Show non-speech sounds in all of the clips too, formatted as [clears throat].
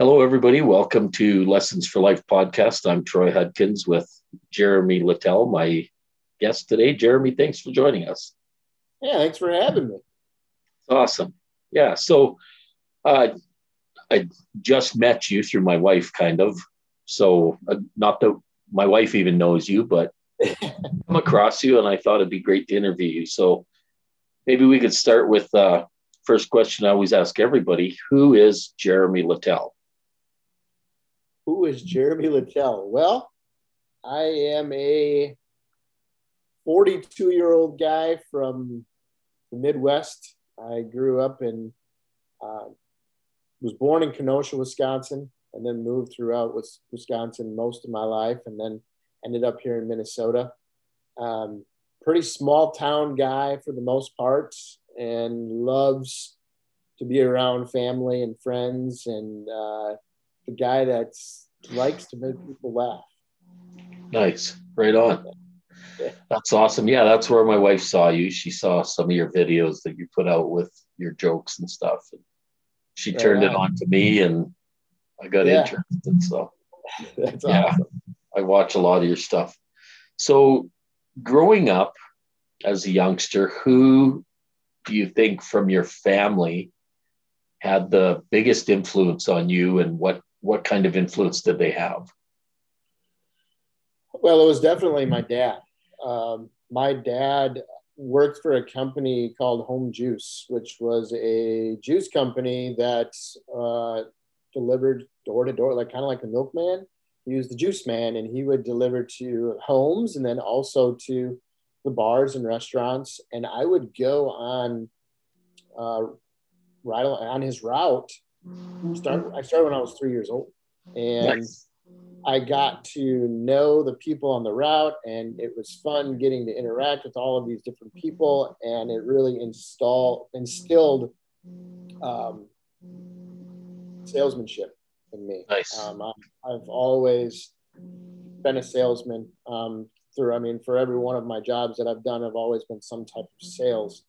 Hello, everybody. Welcome to Lessons for Life podcast. I'm Troy Hudkins with Jeremy Littell, my guest today. Jeremy, thanks for joining us. Yeah, thanks for having me. Awesome. Yeah. So uh, I just met you through my wife, kind of. So uh, not that my wife even knows you, but I [laughs] come across you, and I thought it'd be great to interview you. So maybe we could start with uh, first question I always ask everybody: Who is Jeremy Littell? Who is Jeremy Littell? Well, I am a 42 year old guy from the Midwest. I grew up in, uh, was born in Kenosha, Wisconsin, and then moved throughout Wisconsin most of my life, and then ended up here in Minnesota. Um, pretty small town guy for the most part, and loves to be around family and friends and uh, the guy that likes to make people laugh. Nice. Right on. That's awesome. Yeah, that's where my wife saw you. She saw some of your videos that you put out with your jokes and stuff. And she right turned on. it on to me and I got yeah. interested. So [laughs] that's yeah, awesome. I watch a lot of your stuff. So growing up as a youngster, who do you think from your family had the biggest influence on you and what what kind of influence did they have? Well, it was definitely my dad. Um, my dad worked for a company called Home Juice, which was a juice company that uh, delivered door to door, like kind of like a milkman. He was the juice man, and he would deliver to homes and then also to the bars and restaurants. And I would go on uh, right on his route Start, I started when I was three years old, and nice. I got to know the people on the route, and it was fun getting to interact with all of these different people, and it really install instilled um, salesmanship in me. Nice. Um, I, have always been a salesman um, through. I mean, for every one of my jobs that I've done, I've always been some type of sales,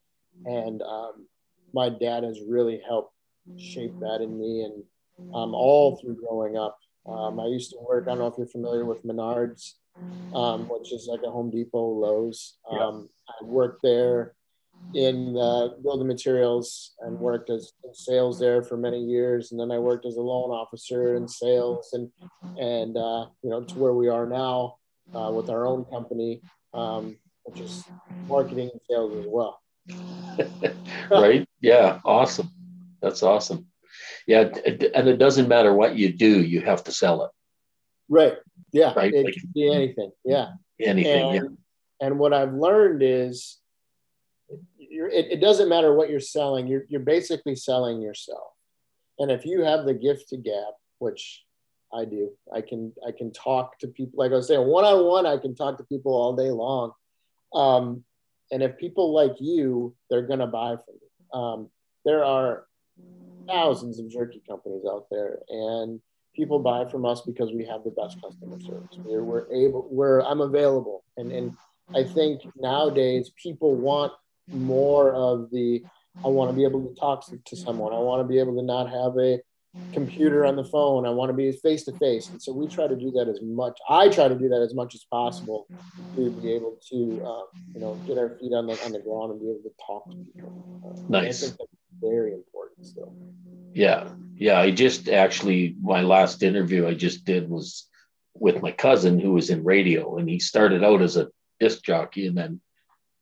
and um, my dad has really helped shaped that in me and um, all through growing up. Um, I used to work, I don't know if you're familiar with Menards, um, which is like a Home Depot, Lowe's. Um, I worked there in uh, building materials and worked as in sales there for many years. And then I worked as a loan officer in sales and, and uh, you know, to where we are now uh, with our own company, um, which is marketing and sales as well. [laughs] right. Yeah. Awesome. That's awesome. Yeah, and it doesn't matter what you do, you have to sell it. Right. Yeah. Right. It like, can be anything. Yeah. Anything. And, yeah. And what I've learned is, it, it doesn't matter what you're selling. You're you're basically selling yourself. And if you have the gift to gab, which I do, I can I can talk to people. Like I was saying, one on one, I can talk to people all day long. Um, and if people like you, they're gonna buy from you. Um, there are thousands of jerky companies out there, and people buy from us because we have the best customer service. We're, we're able, we're I'm available, and and I think nowadays people want more of the. I want to be able to talk to someone. I want to be able to not have a computer on the phone. I want to be face to face. And so we try to do that as much. I try to do that as much as possible to be able to, uh, you know, get our feet on the on the ground and be able to talk to people. Uh, nice very important still. Yeah. Yeah. I just actually, my last interview I just did was with my cousin who was in radio and he started out as a disc jockey and then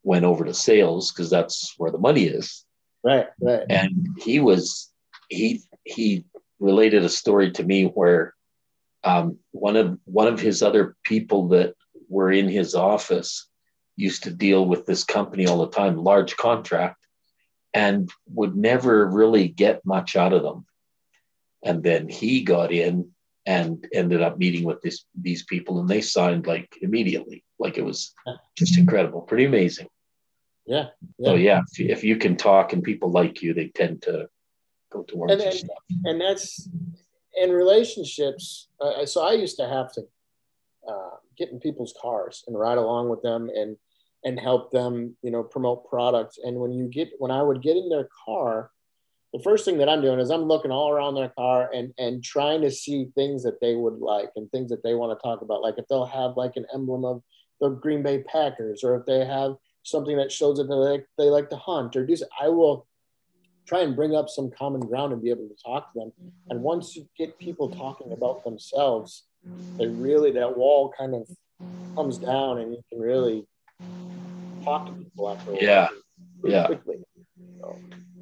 went over to sales because that's where the money is. Right. Right. And he was, he, he related a story to me where um, one of one of his other people that were in his office used to deal with this company all the time, large contract, and would never really get much out of them. And then he got in and ended up meeting with this these people and they signed like immediately. Like it was just incredible, pretty amazing. Yeah. yeah. So yeah, if if you can talk and people like you, they tend to go towards and, and, and that's in relationships. Uh, so I used to have to uh, get in people's cars and ride along with them and and help them, you know, promote products. And when you get, when I would get in their car, the first thing that I'm doing is I'm looking all around their car and and trying to see things that they would like and things that they want to talk about. Like if they'll have like an emblem of the Green Bay Packers, or if they have something that shows that they like, they like to hunt or do. I will try and bring up some common ground and be able to talk to them. And once you get people talking about themselves, they really that wall kind of comes down, and you can really talk to people after. yeah, yeah. Quickly. So.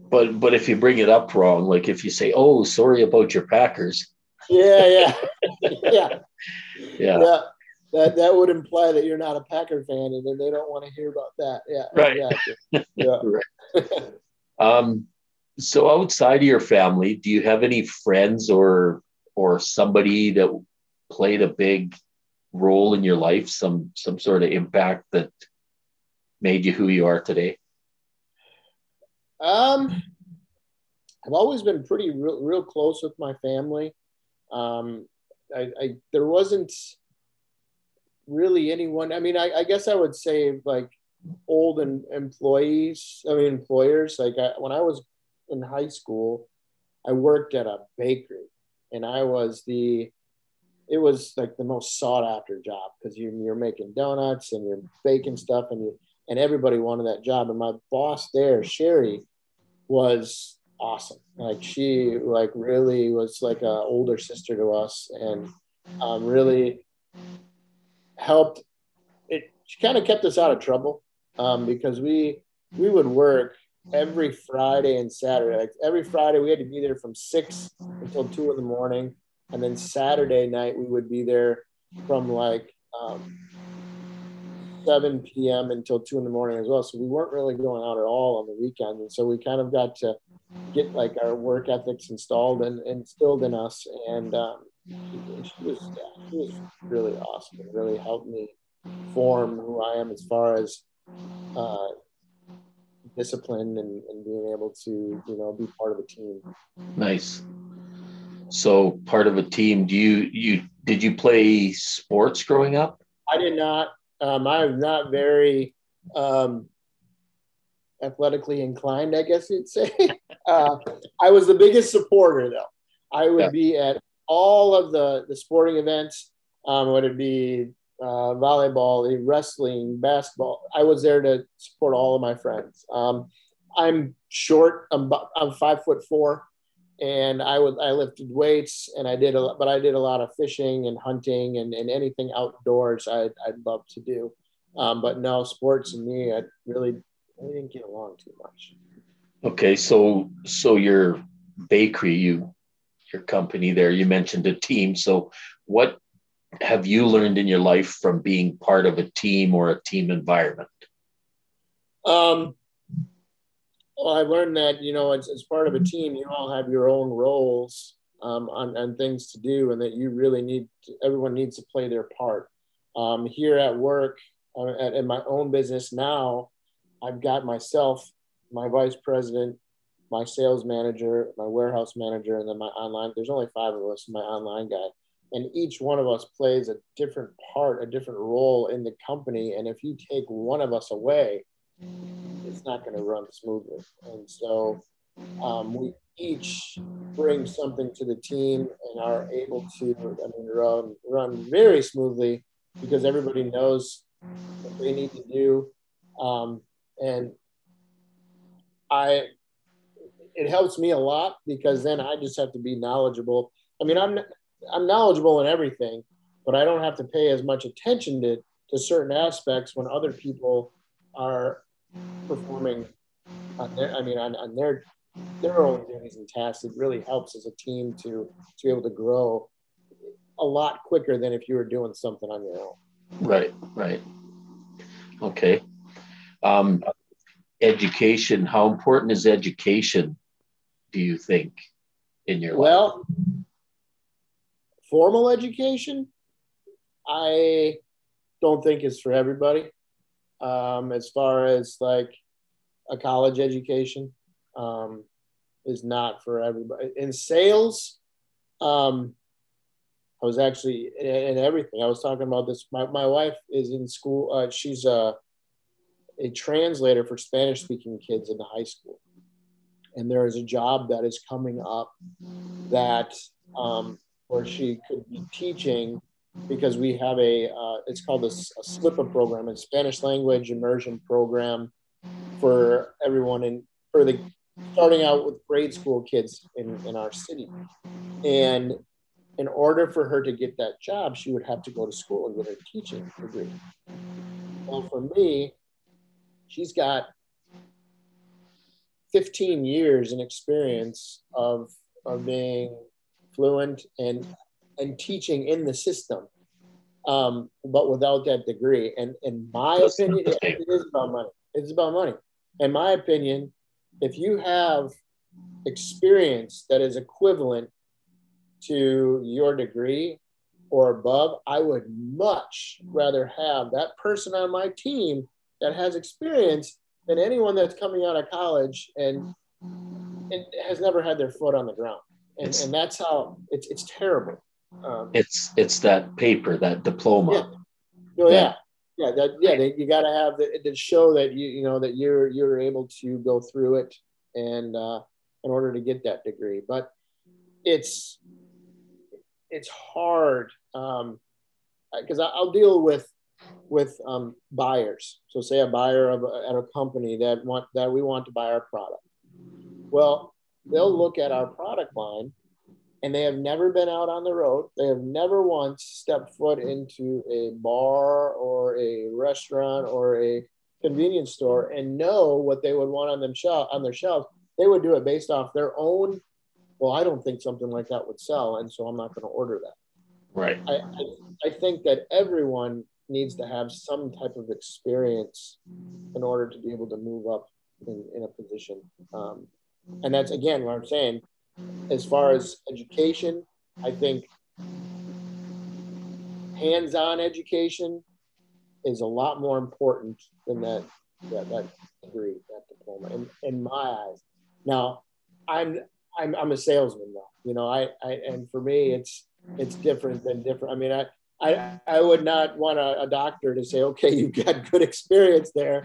But but if you bring it up wrong, like if you say, "Oh, sorry about your Packers," yeah, yeah, [laughs] yeah, yeah, yeah. That that would imply that you're not a Packer fan, and then they don't want to hear about that. Yeah, right. Yeah. [laughs] right. [laughs] um. So outside of your family, do you have any friends or or somebody that played a big role in your life, some some sort of impact that made you who you are today? Um, I've always been pretty real, real close with my family. Um, I, I there wasn't really anyone. I mean, I, I guess I would say like old and employees. I mean, employers. Like I, when I was in high school, I worked at a bakery, and I was the it was like the most sought after job because you, you're making donuts and you're baking stuff and you and everybody wanted that job. And my boss there, Sherry, was awesome. Like she like really was like an older sister to us and um, really helped. It she kind of kept us out of trouble um, because we we would work every Friday and Saturday. Like every Friday, we had to be there from six until two in the morning, and then Saturday night we would be there from like um, 7 p.m. until 2 in the morning as well. So we weren't really going out at all on the weekends. And so we kind of got to get like our work ethics installed and, instilled in us. And um, she, she, was, yeah, she was really awesome and really helped me form who I am as far as uh, discipline and, and being able to, you know, be part of a team. Nice. So part of a team, do you, you, did you play sports growing up? I did not. Um, I'm not very um, athletically inclined, I guess you'd say. [laughs] uh, I was the biggest supporter, though. I would yeah. be at all of the, the sporting events, um, would it be uh, volleyball, the wrestling, basketball. I was there to support all of my friends. Um, I'm short. I'm, I'm five foot four and I was I lifted weights and I did a lot, but I did a lot of fishing and hunting and, and anything outdoors I'd, I'd love to do. Um, but no sports and me, I really, I didn't get along too much. Okay. So, so your bakery, you, your company there, you mentioned a team. So what have you learned in your life from being part of a team or a team environment? Um, well, I learned that you know, as, as part of a team, you all have your own roles um, on, things to do, and that you really need to, everyone needs to play their part. Um, here at work, uh, at, in my own business now, I've got myself, my vice president, my sales manager, my warehouse manager, and then my online. There's only five of us, my online guy, and each one of us plays a different part, a different role in the company. And if you take one of us away, it's not going to run smoothly. And so um, we each bring something to the team and are able to, I mean, run run very smoothly because everybody knows what they need to do. Um, and I, it helps me a lot because then I just have to be knowledgeable. I mean, I'm I'm knowledgeable in everything, but I don't have to pay as much attention to to certain aspects when other people are performing on their, I mean, on, on their their own duties and tasks. It really helps as a team to to be able to grow a lot quicker than if you were doing something on your own. Right, right. Okay. Um, education. How important is education? Do you think in your well, life? Formal education? I don't think is for everybody um, as far as like a college education um, is not for everybody. In sales, um, I was actually in everything. I was talking about this. My, my wife is in school. Uh, she's a, a translator for Spanish speaking kids in the high school. and there is a job that is coming up that um, where she could be teaching because we have a uh, it's called a, a SLIPA program, a Spanish language immersion program for everyone in for the starting out with grade school kids in, in our city. And in order for her to get that job, she would have to go to school and get a teaching degree. Well, for me, she's got 15 years in experience of, of being fluent and and teaching in the system, um, but without that degree. And in my That's opinion, it, it is about money. It's about money. In my opinion, if you have experience that is equivalent to your degree or above, I would much rather have that person on my team that has experience than anyone that's coming out of college and, and has never had their foot on the ground. And, and that's how it's, it's terrible. Um, it's, it's that paper, that diploma. Yeah. Oh, yeah. Yeah. That, yeah. They, you got to have the, to show that you, you know, that you're, you're able to go through it and, uh, in order to get that degree, but it's, it's hard um, because I'll deal with with um, buyers. So say a buyer of a, at a company that want that we want to buy our product. Well, they'll look at our product line and they have never been out on the road. They have never once stepped foot into a bar or a restaurant or a convenience store and know what they would want on them shelf on their shelves. They would do it based off their own. Well, I don't think something like that would sell, and so I'm not going to order that. Right. I, I, I think that everyone needs to have some type of experience in order to be able to move up in, in a position. Um, and that's again what I'm saying. As far as education, I think hands-on education is a lot more important than that that, that degree, that diploma, in, in my eyes. Now, I'm I'm I'm a salesman though. You know, I, I and for me it's it's different than different. I mean, I I, I would not want a, a, doctor to say, okay, you've got good experience there,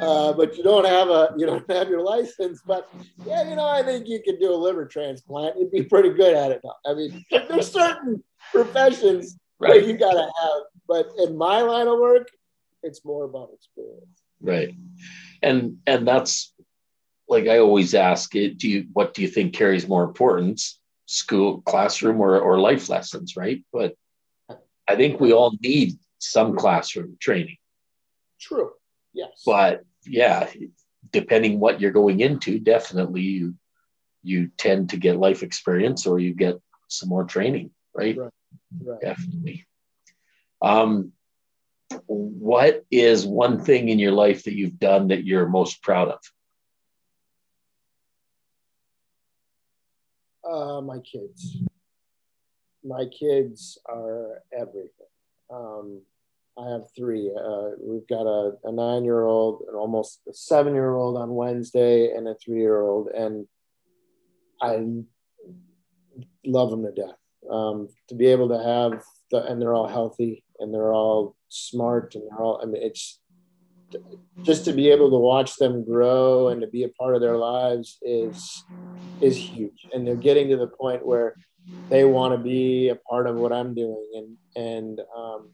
uh, but you don't have a you don't have your license. But yeah, you know, I think you could do a liver transplant. You'd be pretty good at it. I mean, there's certain professions right. you got to have, but in my line of work, it's more about experience. Right, and and that's like I always ask it. Do you what do you think carries more importance, school, classroom, or or life lessons? Right, but I think we all need some classroom training. True. Yes. But yeah, depending what you're going into, definitely you you tend to get life experience or you get some more training, right? Right. right. Definitely. Um, what is one thing in your life that you've done that you're most proud of? Uh, my kids my kids are everything. Um, I have three. Uh, we've got a, a nine year old, an almost a seven year old on Wednesday, and a three year old. And I love them to death. Um, to be able to have, the, and they're all healthy and they're all smart and they're all, I mean, it's just to be able to watch them grow and to be a part of their lives is, is huge. And they're getting to the point where they want to be a part of what I'm doing, and and um,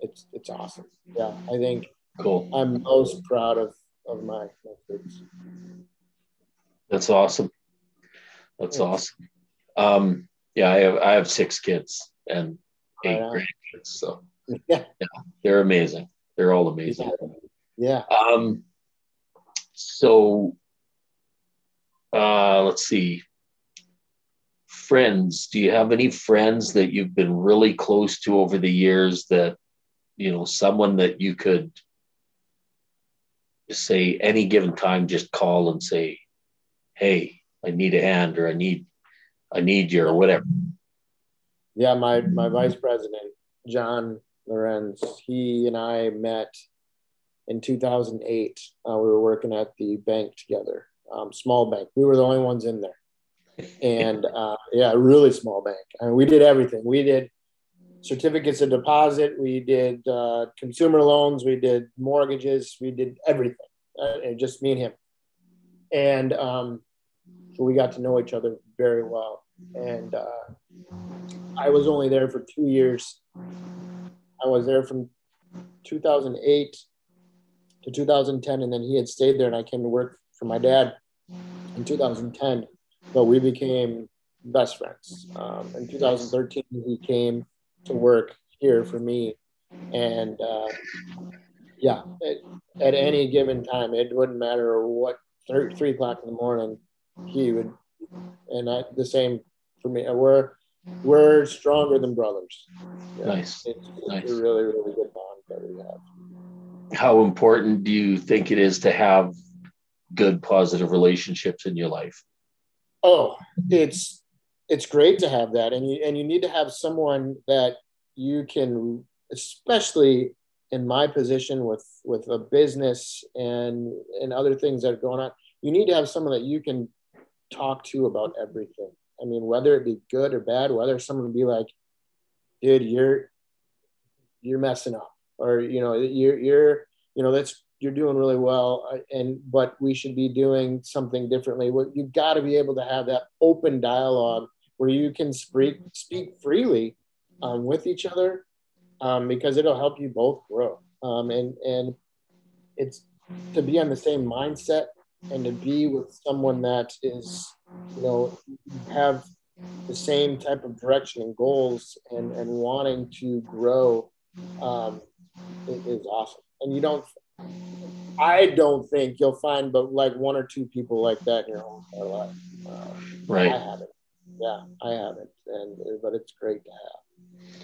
it's it's awesome. Yeah, I think cool. I'm most proud of of my, my kids. That's awesome. That's yeah. awesome. Um, yeah, I have I have six kids and eight grandkids, so [laughs] yeah. yeah, they're amazing. They're all amazing. Yeah. Um. So, uh, let's see friends? Do you have any friends that you've been really close to over the years that you know someone that you could say any given time just call and say hey i need a hand or i need i need you or whatever? Yeah my my vice president john lorenz he and i met in 2008 uh, we were working at the bank together um, small bank. We were the only ones in there and uh, yeah, really small bank. I mean, we did everything. We did certificates of deposit, we did uh, consumer loans, we did mortgages, we did everything. Uh, and just me and him. And um, so we got to know each other very well. And uh, I was only there for two years. I was there from 2008 to 2010, and then he had stayed there, and I came to work for my dad in 2010. But we became best friends. Um, in 2013, he came to work here for me, and uh, yeah, it, at any given time, it wouldn't matter what three, three o'clock in the morning, he would, and I, the same for me. We're we're stronger than brothers. Yeah, nice. It's, it's nice. a really really good bond that we have. How important do you think it is to have good positive relationships in your life? Oh, it's it's great to have that, and you and you need to have someone that you can, especially in my position with with a business and and other things that are going on you need to have someone that you can talk to about everything. I mean whether it be good or bad whether someone be like dude you're you're messing up or you know you're you're you know that's you're doing really well uh, and but we should be doing something differently well, you've got to be able to have that open dialogue where you can speak speak freely um, with each other um, because it'll help you both grow. Um, and and it's to be on the same mindset and to be with someone that is, you know, have the same type of direction and goals and and wanting to grow um, is awesome. And you don't, I don't think you'll find but like one or two people like that in your whole entire life. Uh, right. I haven't. Yeah, I haven't, and but it's great to have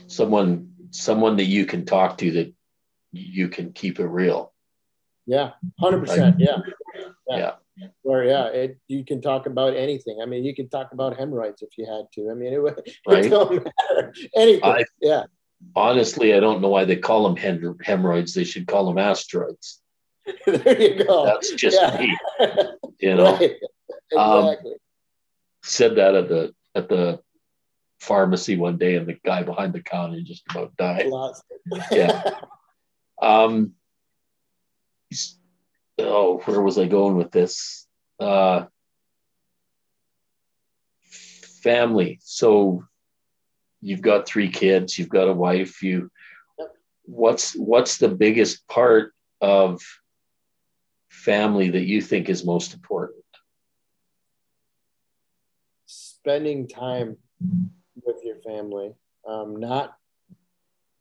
someone someone that you can talk to that you can keep it real. Yeah, hundred percent. Yeah. yeah, yeah. Or yeah, it, you can talk about anything. I mean, you can talk about hemorrhoids if you had to. I mean, it, right? it don't matter. Anything. I, yeah. Honestly, I don't know why they call them hem- hemorrhoids. They should call them asteroids. [laughs] there you go. That's just yeah. me. [laughs] You know. Right. Um, exactly. Um, said that at the at the pharmacy one day and the guy behind the counter just about died. yeah. [laughs] Um, oh, where was I going with this? Uh, family. So you've got three kids, you've got a wife, you what's what's the biggest part of family that you think is most important? Spending time with your family. Um, not,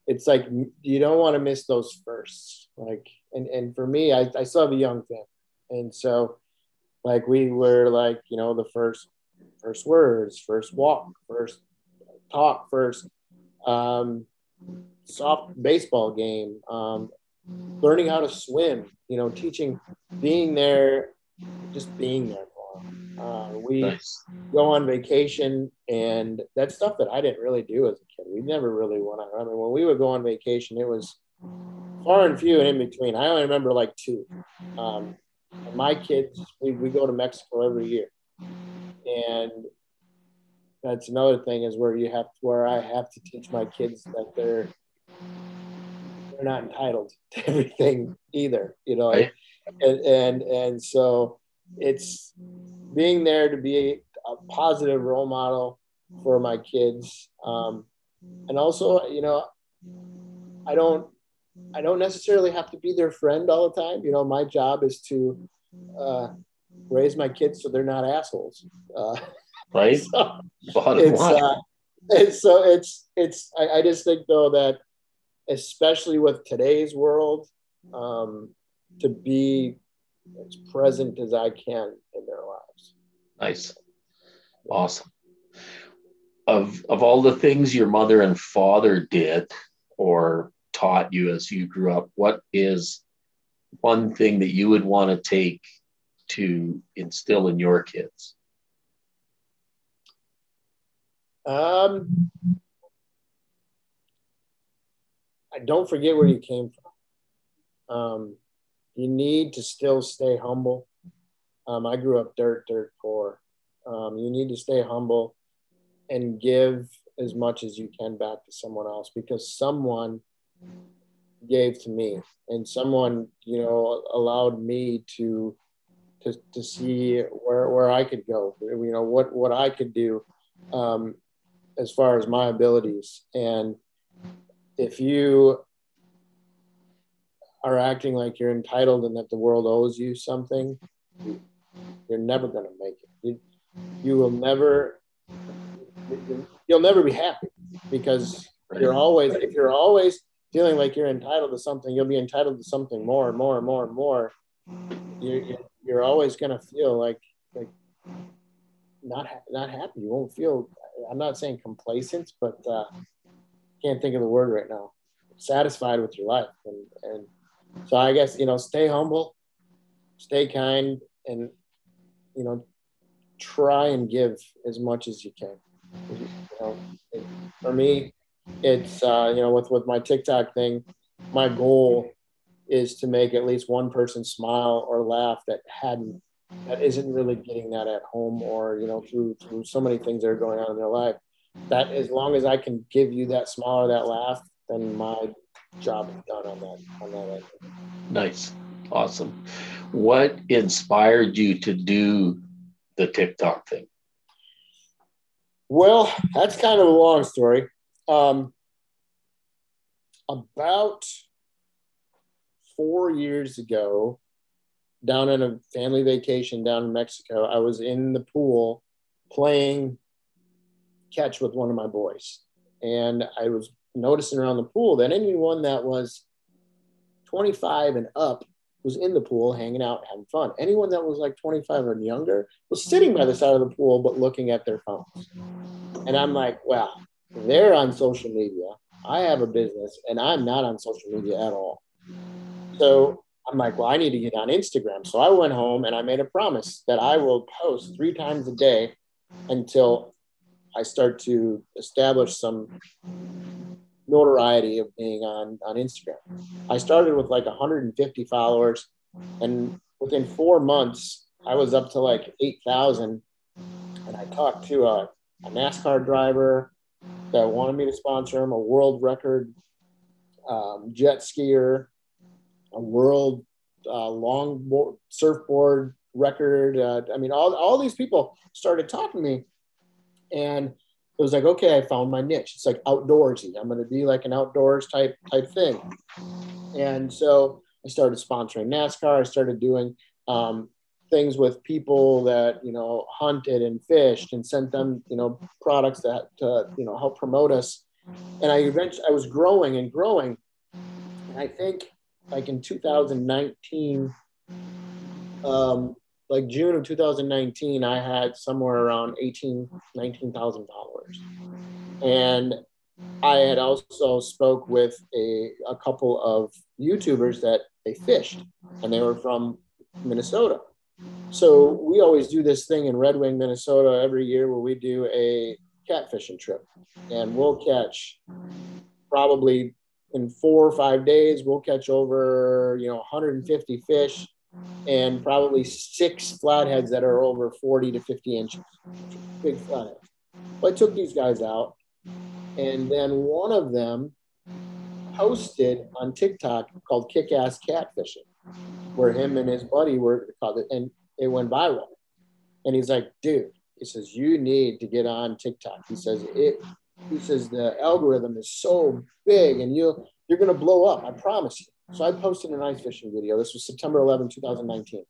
it's like you don't want to miss those firsts. Like, and and for me, I, I still have a young family, and so like we were like you know the first first words, first walk, first talk, first um, soft baseball game, um, learning how to swim. You know, teaching, being there, just being there for uh, we nice. go on vacation, and that's stuff that I didn't really do as a kid. We never really went on. I mean, when we would go on vacation, it was far and few and in between. I only remember like two. Um, my kids, we, we go to Mexico every year, and that's another thing is where you have where I have to teach my kids that they're they're not entitled [laughs] to everything either. You know, right. and and and so it's being there to be a positive role model for my kids. Um, and also, you know, I don't, I don't necessarily have to be their friend all the time. You know, my job is to uh, raise my kids so they're not assholes. Uh, [laughs] right. So [laughs] it's, uh, it's, so it's, it's, I, I, just think though that especially with today's world, um, to be as present as I can in their lives. Nice. Awesome. Of of all the things your mother and father did or taught you as you grew up, what is one thing that you would want to take to instill in your kids? Um, I don't forget where you came from. Um, you need to still stay humble. Um, I grew up dirt, dirt poor. Um, you need to stay humble and give as much as you can back to someone else because someone gave to me and someone you know allowed me to to, to see where, where I could go, you know, what, what I could do um, as far as my abilities. And if you are acting like you're entitled and that the world owes you something, you're never going to make it. You, you will never, you'll never be happy because you're always, if you're always feeling like you're entitled to something, you'll be entitled to something more and more and more and more. You're, you're always going to feel like, like not, not happy. You won't feel, I'm not saying complacent, but uh, can't think of the word right now. Satisfied with your life. And, and so I guess, you know, stay humble, stay kind, and, you know, try and give as much as you can. You know, for me, it's, uh, you know, with, with my TikTok thing, my goal is to make at least one person smile or laugh that hadn't that isn't really getting that at home or you know through through so many things that are going on in their life that as long as i can give you that smile or that laugh then my job is done on that on that end. nice. Awesome. What inspired you to do the tiktok thing? Well that's kind of a long story. Um, about four years ago, down on a family vacation down in Mexico, I was in the pool playing catch with one of my boys. And I was noticing around the pool that anyone that was 25 and up was in the pool hanging out, having fun. Anyone that was like 25 or younger was sitting by the side of the pool, but looking at their phones. And I'm like, wow, they're on social media. I have a business and I'm not on social media at all. So I'm like, well, I need to get on Instagram. So I went home and I made a promise that I will post three times a day until I start to establish some notoriety of being on, on Instagram. I started with like 150 followers, and within four months, I was up to like 8,000. And I talked to a, a NASCAR driver that wanted me to sponsor him, a world record um, jet skier, a world uh, long surfboard record. Uh, I mean, all, all these people started talking to me. And it was like, okay, I found my niche. It's like outdoorsy. I'm going to be like an outdoors type type thing. And so I started sponsoring NASCAR. I started doing um, things with people that you know hunted and fished and sent them you know products that to you know help promote us. And I eventually I was growing and growing. And I think like in 2019, um, like June of 2019, I had somewhere around 18, 19,000 followers. And I had also spoke with a, a couple of YouTubers that they fished and they were from Minnesota. So we always do this thing in Red Wing, Minnesota every year where we do a catfishing trip and we'll catch probably in four or five days, we'll catch over, you know, 150 fish and probably six flatheads that are over 40 to 50 inches, big flatheads. Well, I took these guys out, and then one of them posted on TikTok called Kick Ass Catfishing, where him and his buddy were called it, and it went viral. And he's like, dude, he says, you need to get on TikTok. He says, it, he says, the algorithm is so big and you you're going to blow up. I promise you. So I posted an ice fishing video. This was September 11, 2019.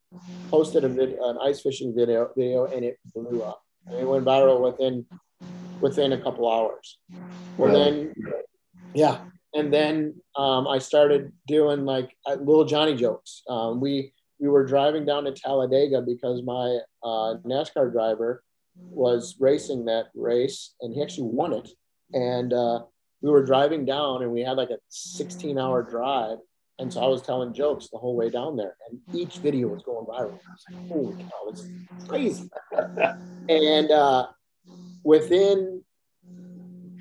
Posted a vid, an ice fishing video, video, and it blew up. And it went viral within within a couple hours. Well, then, yeah, and then um, I started doing like uh, little Johnny jokes. Um, we we were driving down to Talladega because my uh, NASCAR driver was racing that race, and he actually won it. And uh, we were driving down, and we had like a 16 hour drive and so I was telling jokes the whole way down there, and each video was going viral. I was like, holy cow, this is crazy. [laughs] and uh, within,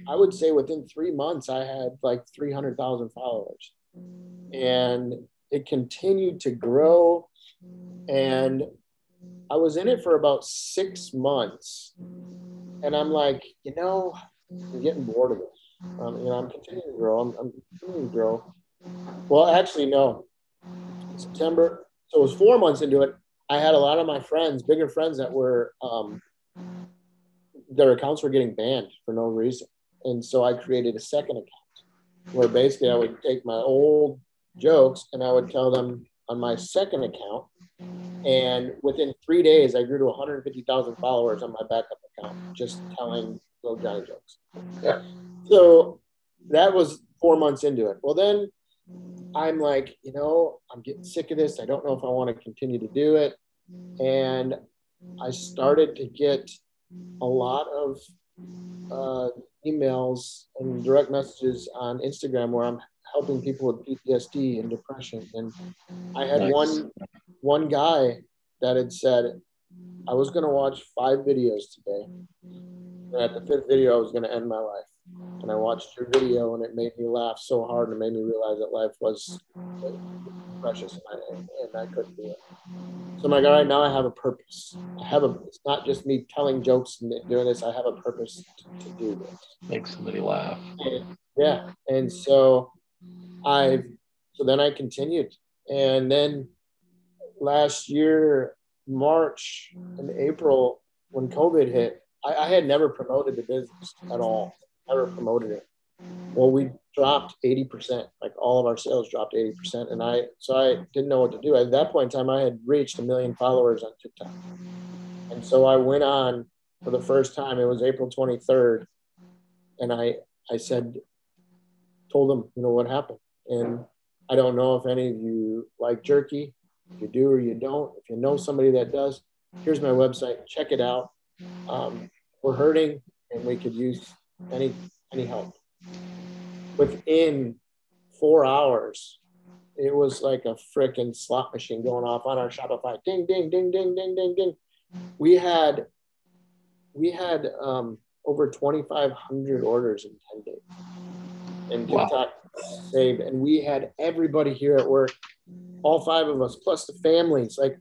I would say within three months, I had like 300,000 followers. And it continued to grow. And I was in it for about six months. And I'm like, you know, I'm getting bored of this. Um, you know, I'm continuing to grow. I'm, I'm continuing to grow well, actually, no. September. So it was four months into it. I had a lot of my friends, bigger friends, that were um, their accounts were getting banned for no reason, and so I created a second account where basically I would take my old jokes and I would tell them on my second account. And within three days, I grew to 150,000 followers on my backup account, just telling little Johnny jokes. Yeah. So that was four months into it. Well, then I'm like, you know, I'm getting sick of this. I don't know if I want to continue to do it. And I started to get a lot of uh, emails and direct messages on Instagram where I'm helping people with PTSD and depression. And I had nice. one one guy that had said, I was going to watch five videos today. And at the fifth video, I was going to end my life. And I watched your video and it made me laugh so hard and it made me realize that life was precious and I, and I couldn't do it. So I'm like, all right, now I have a purpose. I have a, it's not just me telling jokes and doing this. I have a purpose to, to do this. Make somebody laugh. And, yeah. And so I, so then I continued. And then last year, March and April, when COVID hit, I, I had never promoted the business at all, never promoted it. Well, we dropped 80%, like all of our sales dropped 80%. And I, so I didn't know what to do. At that point in time, I had reached a million followers on TikTok. And so I went on for the first time, it was April 23rd. And I, I said, told them, you know, what happened. And I don't know if any of you like jerky. If you do or you don't, if you know somebody that does, here's my website. Check it out. Um, we're hurting, and we could use any any help. Within four hours, it was like a freaking slot machine going off on our Shopify. Ding, ding, ding, ding, ding, ding, ding. We had we had um, over 2,500 orders in 10 days. And wow saved. And we had everybody here at work, all five of us, plus the families. Like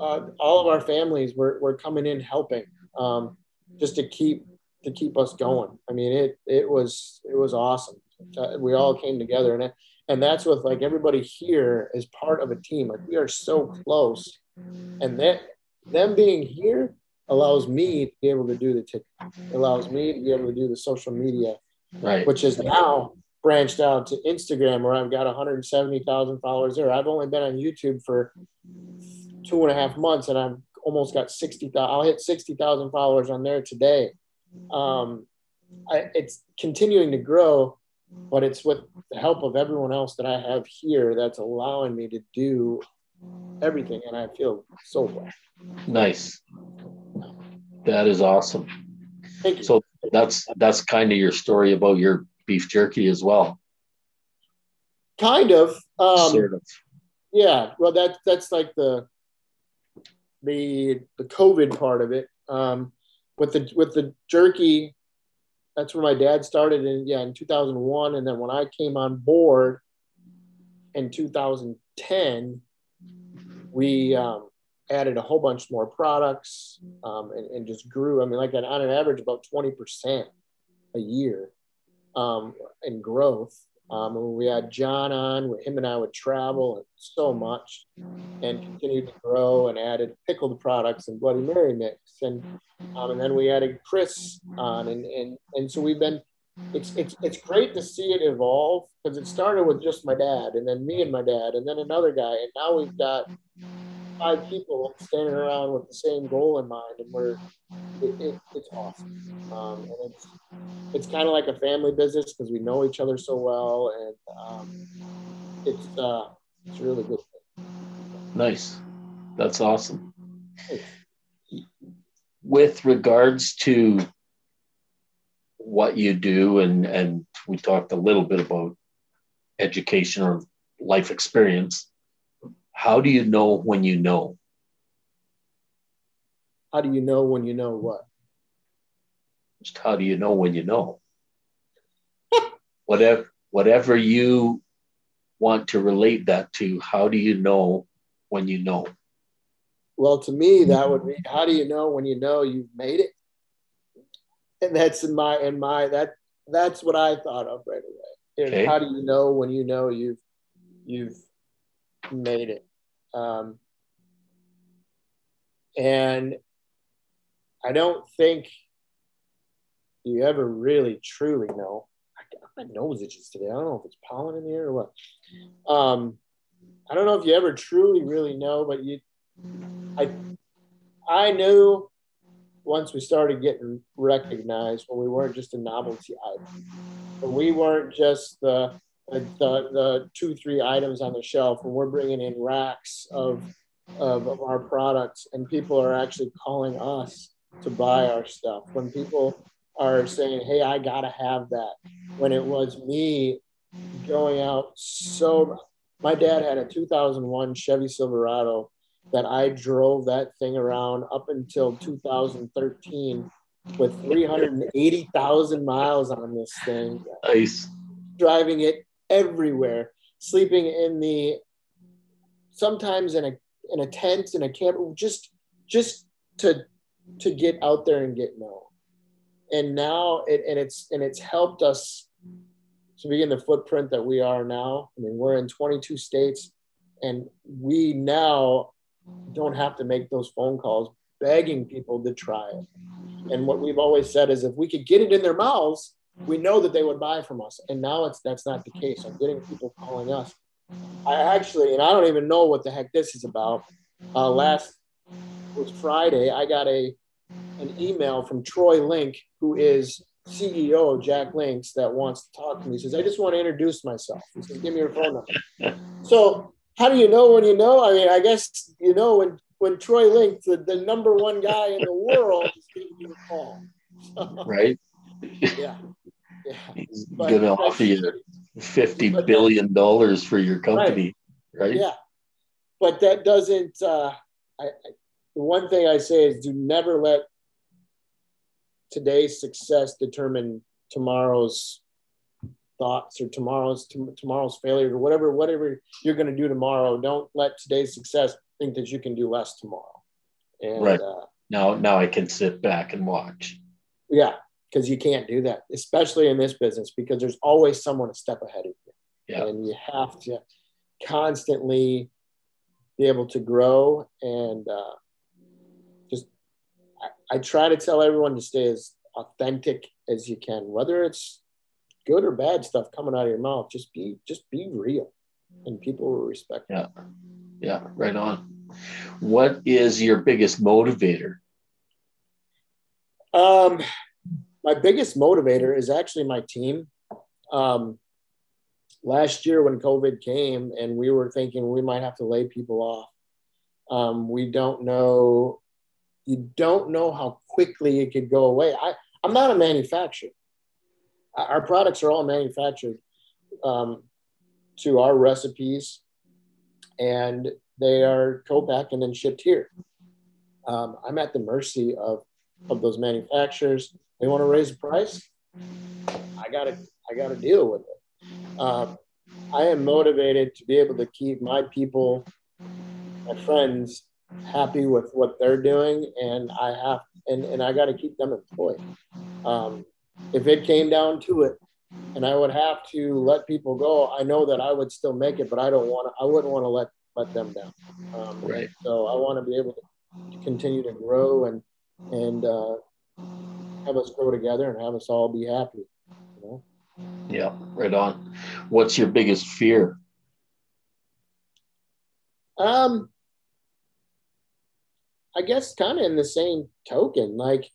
uh, all of our families were, were coming in helping um, just to keep to keep us going. I mean, it it was it was awesome. Uh, we all came together, and it, and that's with like everybody here is part of a team. Like we are so close, and that them being here allows me to be able to do the TikTok. allows me to be able to do the social media, right? Which is now branched out to Instagram where I've got 170,000 followers there. I've only been on YouTube for two and a half months and I've almost got 60,000. I'll hit 60,000 followers on there today. Um, I, it's continuing to grow, but it's with the help of everyone else that I have here that's allowing me to do everything. And I feel so blessed. Nice. That is awesome. Thank you so that's that's kind of your story about your beef jerky as well. Kind of. Um, sort of. Yeah. Well, that's that's like the the the COVID part of it. Um, with the with the jerky, that's where my dad started in yeah in 2001, and then when I came on board in 2010, we um, added a whole bunch more products um, and, and just grew. I mean, like on an average, about 20% a year um, and growth. Um, we had John on, him and I would travel so much and continued to grow and added pickled products and Bloody Mary mix. And, um, and then we added Chris on. And, and, and so we've been, it's, it's, it's great to see it evolve because it started with just my dad and then me and my dad and then another guy. And now we've got five people standing around with the same goal in mind, and we're it, it, it's awesome. Um, and it's it's kind of like a family business because we know each other so well, and um, it's uh, it's really good. Nice, that's awesome. With regards to what you do, and and we talked a little bit about education or life experience how do you know when you know? How do you know when you know what? Just how do you know when you know? [laughs] whatever whatever you want to relate that to, how do you know when you know? Well, to me, that would be how do you know when you know you've made it? And that's in my in my that that's what I thought of right away. Okay. How do you know when you know you've you've made it? Um, and I don't think you ever really truly know. I, my nose itches today. I don't know if it's pollen in the air or what. Um, I don't know if you ever truly really know, but you, I, I knew once we started getting recognized when we weren't just a novelty item, when we weren't just the the, the two three items on the shelf, when we're bringing in racks of, of of our products, and people are actually calling us to buy our stuff. When people are saying, "Hey, I gotta have that," when it was me going out so. My dad had a 2001 Chevy Silverado that I drove that thing around up until 2013 with 380,000 miles on this thing. Nice. Driving it everywhere, sleeping in the sometimes in a in a tent in a camp just just to to get out there and get known. And now it and it's and it's helped us to begin the footprint that we are now. I mean, we're in 22 states and we now don't have to make those phone calls begging people to try it. And what we've always said is if we could get it in their mouths, we know that they would buy from us. And now it's that's not the case. I'm getting people calling us. I actually, and I don't even know what the heck this is about. Uh, last was Friday. I got a an email from Troy Link, who is CEO of Jack Link's, that wants to talk to me. He says, I just want to introduce myself. He says, Give me your phone number. [laughs] So how do you know when you know? I mean, I guess you know when when Troy Link, the, the number one guy in the world, is giving you a call. So, [laughs] right. Yeah. Yeah. He's gonna offer you fifty billion dollars for your company, right. right? Yeah. But that doesn't. Uh, I, I, the one thing I say is, do never let today's success determine tomorrow's thoughts or tomorrow's tomorrow's failure or whatever whatever you're going to do tomorrow don't let today's success think that you can do less tomorrow and right. uh, now now i can sit back and watch yeah because you can't do that especially in this business because there's always someone a step ahead of you yeah. and you have to constantly be able to grow and uh, just I, I try to tell everyone to stay as authentic as you can whether it's good or bad stuff coming out of your mouth. Just be just be real, and people will respect. Yeah, yeah, right on. What is your biggest motivator? Um, my biggest motivator is actually my team. Um, last year when COVID came and we were thinking we might have to lay people off, um, we don't know. You don't know how quickly it could go away. I, I'm not a manufacturer our products are all manufactured um, to our recipes and they are co-packed and then shipped here. Um, I'm at the mercy of, of those manufacturers. They want to raise the price. I gotta, I gotta deal with it. Um, I am motivated to be able to keep my people, my friends, happy with what they're doing, and I have, and, and I got to keep them employed. Um, if it came down to it and I would have to let people go, I know that I would still make it, but I don't want to, I wouldn't want to let, let them down. Um, right. So I want to be able to continue to grow and, and, uh, have us grow together and have us all be happy. You know? Yeah, right on. What's your biggest fear? Um, I guess kind of in the same token, like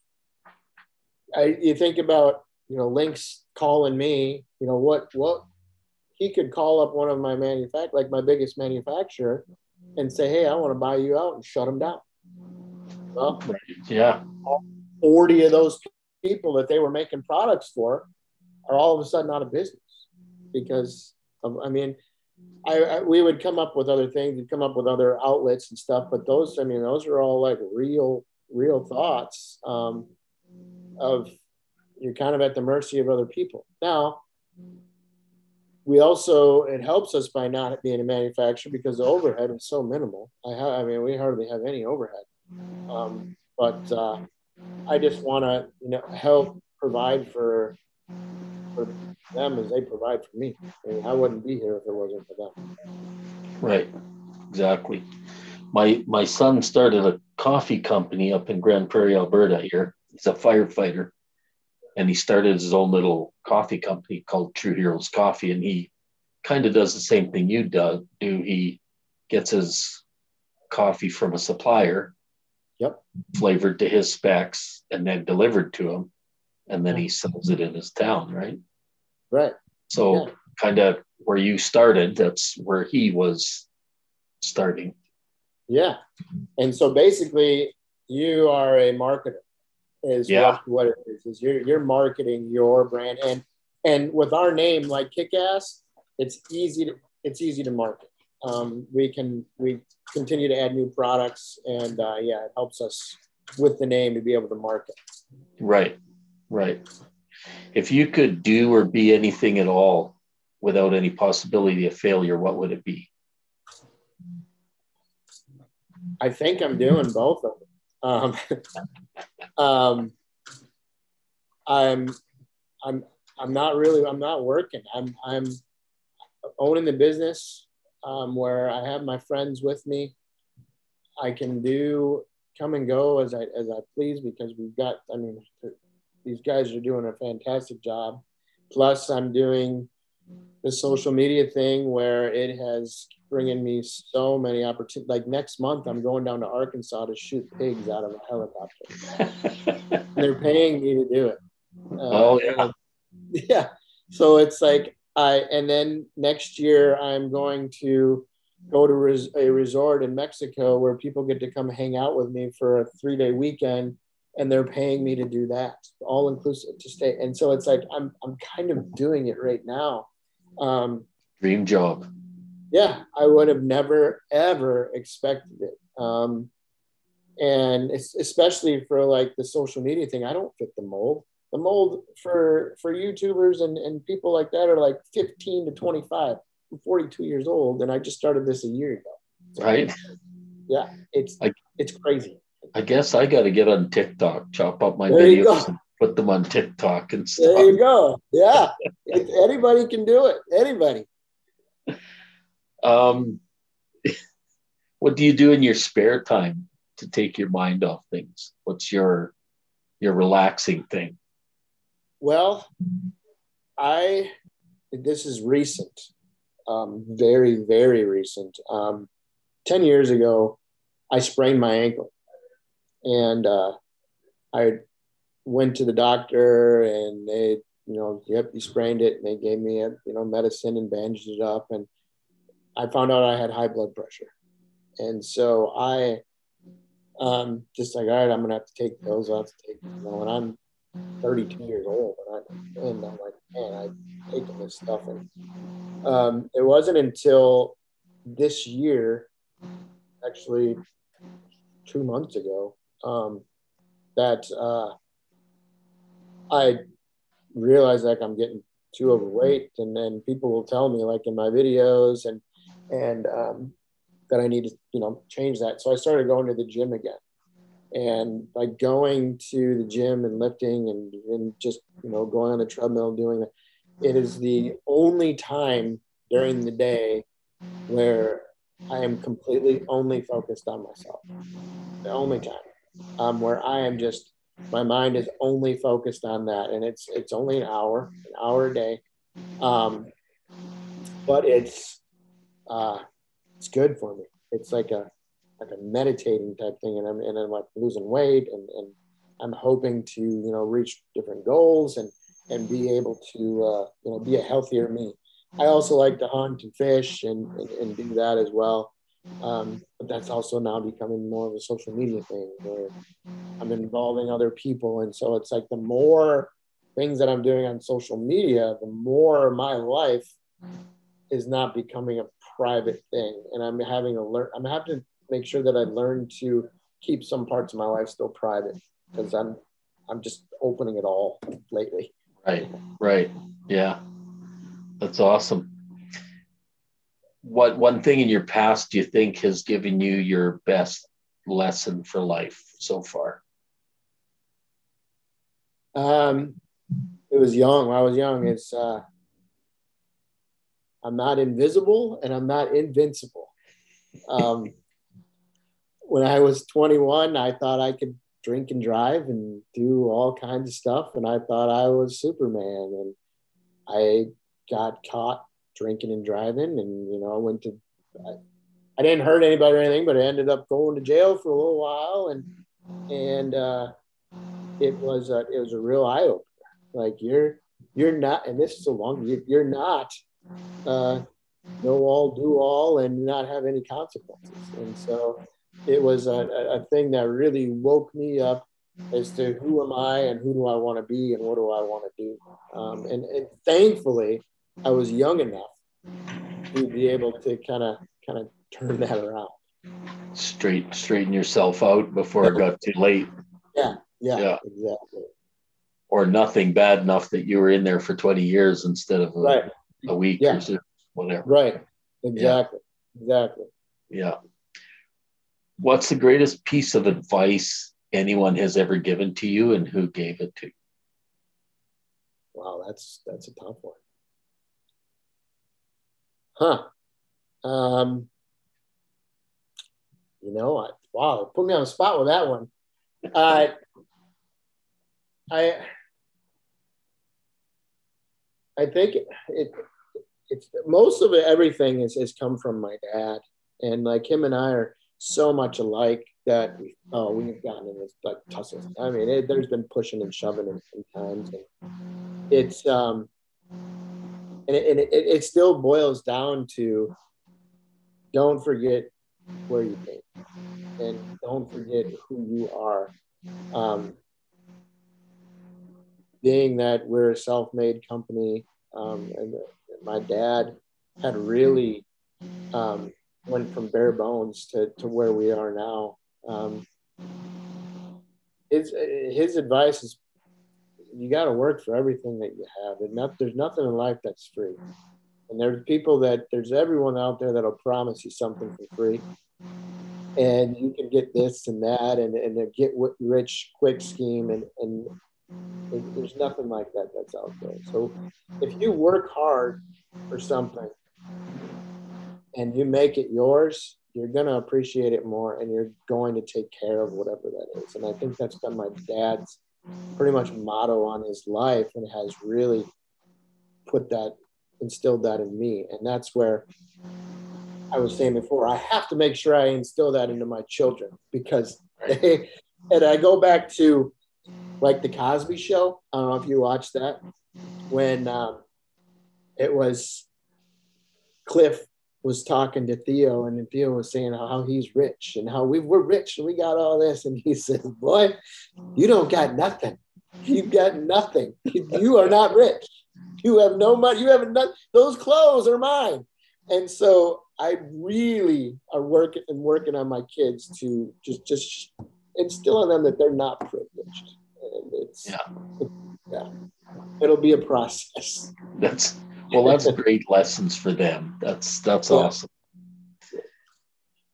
I, you think about you know links calling me you know what what he could call up one of my manufacturer like my biggest manufacturer and say hey i want to buy you out and shut them down well yeah 40 of those people that they were making products for are all of a sudden out of business because of, i mean I, I, we would come up with other things we'd come up with other outlets and stuff but those i mean those are all like real real thoughts um, of you're kind of at the mercy of other people. Now, we also it helps us by not being a manufacturer because the overhead is so minimal. I have, I mean, we hardly have any overhead. Um, but uh, I just want to, you know, help provide for for them as they provide for me. I, mean, I wouldn't be here if it wasn't for them. Right. Exactly. My my son started a coffee company up in Grande Prairie, Alberta. Here, he's a firefighter, and he started his own little coffee company called True Heroes Coffee, and he kind of does the same thing you do. Do he gets his coffee from a supplier, yep, flavored to his specs, and then delivered to him, and then he sells it in his town, right? Right. So yeah. kind of where you started, that's where he was starting. Yeah. And so basically you are a marketer is yeah. what, what it is. Is you're you're marketing your brand and and with our name like Kickass, it's easy to it's easy to market. Um, we can we continue to add new products and uh, yeah, it helps us with the name to be able to market. Right, right. If you could do or be anything at all without any possibility of failure, what would it be? I think I'm doing both of them. Um, [laughs] um, I'm, I'm, I'm not really, I'm not working. I'm, I'm owning the business um, where I have my friends with me. I can do come and go as I as I please because we've got. I mean, these guys are doing a fantastic job. Plus, I'm doing the social media thing where it has bringing me so many opportunities. Like next month, I'm going down to Arkansas to shoot pigs out of a helicopter. [laughs] they're paying me to do it. Uh, oh yeah, [laughs] yeah. So it's like I, and then next year I'm going to go to res, a resort in Mexico where people get to come hang out with me for a three day weekend, and they're paying me to do that, all inclusive to stay. And so it's like I'm I'm kind of doing it right now. Um, Dream job yeah, I would have never ever expected it. Um, and especially for like the social media thing, I don't fit the mold. The mold for for YouTubers and, and people like that are like 15 to 25. I'm 42 years old, and I just started this a year ago. So right. Yeah, it's I, it's crazy. I guess I got to get on TikTok, chop up my there videos, and put them on TikTok and stuff. There you go. Yeah, [laughs] anybody can do it. Anybody. Um, [laughs] what do you do in your spare time to take your mind off things? What's your your relaxing thing? Well, I this is recent, um, very very recent. Um, Ten years ago, I sprained my ankle, and uh, I went to the doctor, and they, you know, yep, you sprained it, and they gave me a, you know, medicine and bandaged it up, and I found out I had high blood pressure. And so I um, just like, all right, I'm gonna have to take pills. I have to take, you know, and I'm 32 years old, and, I, and I'm like, man, I've taken this stuff, and um, it wasn't until this year, actually two months ago, um, that uh, I realized like I'm getting too overweight, and then people will tell me like in my videos and and um, that I need to, you know, change that. So I started going to the gym again. And by going to the gym and lifting and, and just, you know, going on the treadmill, doing that, it is the only time during the day where I am completely only focused on myself. The only time um, where I am just, my mind is only focused on that. And it's, it's only an hour, an hour a day. Um, but it's, uh, it's good for me. It's like a like a meditating type thing, and I'm and I'm like losing weight, and and I'm hoping to you know reach different goals and and be able to uh, you know be a healthier me. I also like to hunt and fish and and, and do that as well. Um, but that's also now becoming more of a social media thing where I'm involving other people, and so it's like the more things that I'm doing on social media, the more my life is not becoming a private thing, and I'm having to learn. I'm having to make sure that I've learned to keep some parts of my life still private because I'm I'm just opening it all lately. Right, right, yeah, that's awesome. What one thing in your past do you think has given you your best lesson for life so far? Um, it was young. When I was young, it's uh, I'm not invisible and I'm not invincible. Um, when I was 21, I thought I could drink and drive and do all kinds of stuff. And I thought I was Superman. And I got caught drinking and driving. And, you know, I went to, I, I didn't hurt anybody or anything, but I ended up going to jail for a little while. And, and, uh, it was a, it was a real eye opener. Like you're, you're not, and this is so long, you're not, uh, know all, do all, and not have any consequences. And so it was a, a thing that really woke me up as to who am I and who do I want to be and what do I want to do. Um, and, and thankfully, I was young enough to be able to kind of kind of turn [laughs] that around. Straight straighten yourself out before it got too late. Yeah, yeah, yeah, exactly. Or nothing bad enough that you were in there for 20 years instead of a, right. a week yeah. or whatever. Right. Exactly. Yeah. Exactly. Yeah. What's the greatest piece of advice anyone has ever given to you and who gave it to you? Wow, that's that's a tough one. Huh. Um, you know, I, wow, put me on the spot with that one. Uh, I I think it, it it's most of it, everything is has come from my dad, and like him and I are so much alike that oh we've gotten in this like tussles. I mean, it, there's been pushing and shoving in, in times, and it's um, and it, and it, it still boils down to don't forget where you came, and don't forget who you are. Um, being that we're a self-made company, um, and my dad had really um, went from bare bones to, to where we are now. Um, his, his advice is you got to work for everything that you have. And not, there's nothing in life that's free. And there's people that there's everyone out there that'll promise you something for free. And you can get this and that and, and a get rich quick scheme. And, and there's nothing like that that's out there. So if you work hard for something and you make it yours, you're going to appreciate it more and you're going to take care of whatever that is. And I think that's been my dad's pretty much motto on his life and has really put that, instilled that in me. And that's where I was saying before, I have to make sure I instill that into my children because they, and I go back to like the Cosby Show. I don't know if you watched that when um, it was Cliff was talking to Theo, and Theo was saying how he's rich and how we were rich and we got all this, and he [laughs] says, "Boy, you don't got nothing. You've got nothing. You are not rich. You have no money. You have not. Those clothes are mine." And so I really are working and working on my kids to just just instill in them that they're not privileged and it's yeah. yeah, it'll be a process. That's well, that's great lessons for them. That's that's yeah. awesome.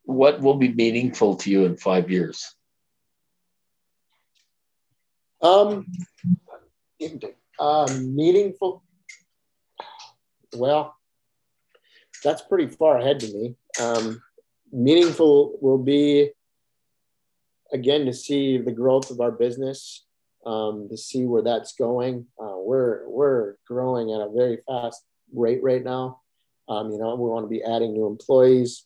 What will be meaningful to you in five years? Um, uh, meaningful. Well, that's pretty far ahead to me. Um, meaningful will be again to see the growth of our business um, to see where that's going. Uh, we're we're growing at a very fast rate right now. Um, you know, we want to be adding new employees.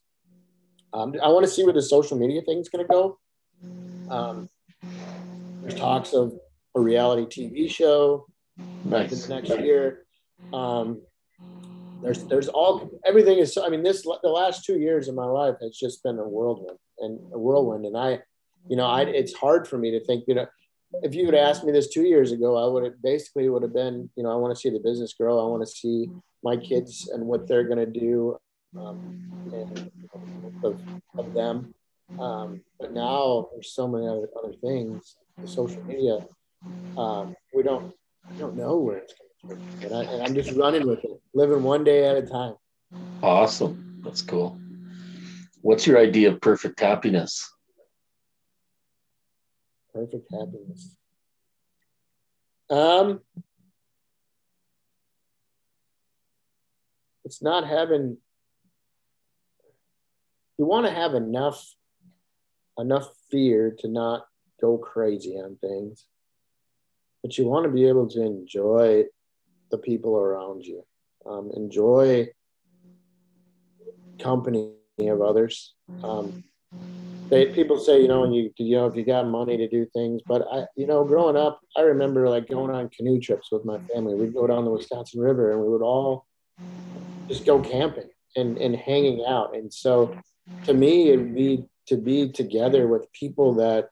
Um, I want to see where the social media thing is going to go. Um, there's talks of a reality TV show nice. next year. Um, there's there's all everything is. I mean, this the last two years of my life has just been a whirlwind and a whirlwind, and I, you know, I it's hard for me to think. You know, if you had asked me this two years ago, I would have basically would have been, you know, I want to see the business grow. I want to see my kids and what they're going to do um, and of, of them. Um, but now there's so many other, other things. The social media, um, we don't, we don't know where it's going to and, I, and I'm just running with it, living one day at a time. Awesome. That's cool. What's your idea of perfect happiness? Perfect happiness? Um, it's not having. You want to have enough enough fear to not go crazy on things. But you want to be able to enjoy the people around you, um, enjoy company of others. Um, they, people say, you know, when you, you know, if you got money to do things, but I, you know, growing up, I remember like going on canoe trips with my family. We'd go down the Wisconsin River and we would all just go camping and, and hanging out. And so to me, it'd be to be together with people that